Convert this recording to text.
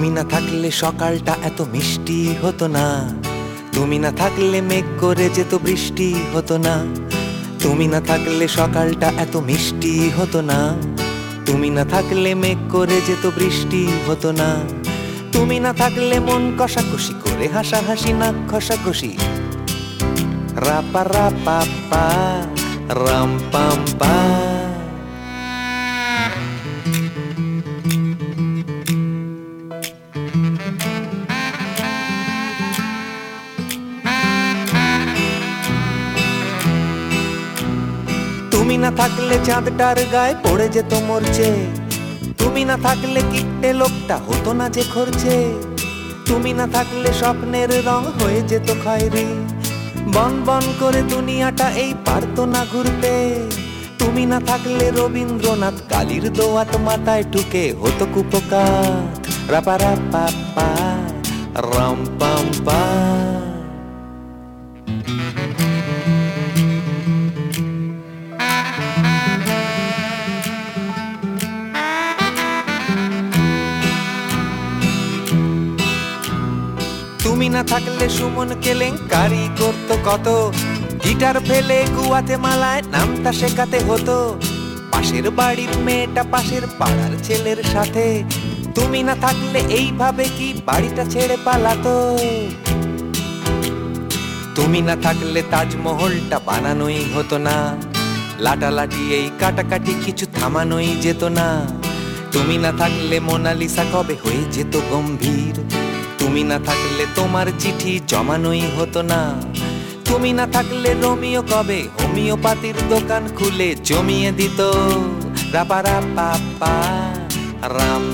তুমি না থাকলে সকালটা এত মিষ্টি হতো না। তুমি না থাকলে মেঘ করে যেত বৃষ্টি হতো না। তুমি না থাকলে সকালটা এত মিষ্টি হতো না। তুমি না থাকলে মেঘ করে যেত বৃষ্টি হতো না। তুমি না থাকলে মন কষাকষি করে হাসাহাসি, নাক খসাকষি রাপা রাপা, পা, রাম, পাম, পা। তুমি না থাকলে চাঁদটার গায়ে পড়ে যেত মরছে। তুমি না থাকলে কিটে লোকটা হতো না যে খরচে তুমি না থাকলে স্বপ্নের রং হয়ে যেত খয়রি। বন বন করে দুনিয়াটা এই পারতো না ঘুরতে। তুমি না থাকলে রবীন্দ্রনাথ কালীর দোয়াত মাথায় ঢুকে হতো কুপকাত। রাপা রাপা পা, রাম পাম পা। তুমি না থাকলে সুমন কেলেঙ্কারি করতো কত? গিটার ফেলে গুয়াতে মালায় নামটা শেখাতে হতো। পাশের বাড়ির মেয়েটা পাশের পাড়ার ছেলের সাথে। তুমি না থাকলে এইভাবে কি বাড়িটা ছেড়ে পালাতো? তুমি না থাকলে তাজমহলটা বানানোই হতো না। লাটালাটি এই কাটাকাটি কিছু থামানোই যেত না। তুমি না থাকলে মোনালিসা কবে হয়ে যেত গম্ভীর? তুমি না থাকলে তোমার চিঠি জমানোই হতো না। তুমি না থাকলে রোমিও কবে হোমিওপাতির দোকান খুলে জমিয়ে দিত। রাপারা পাপা রাম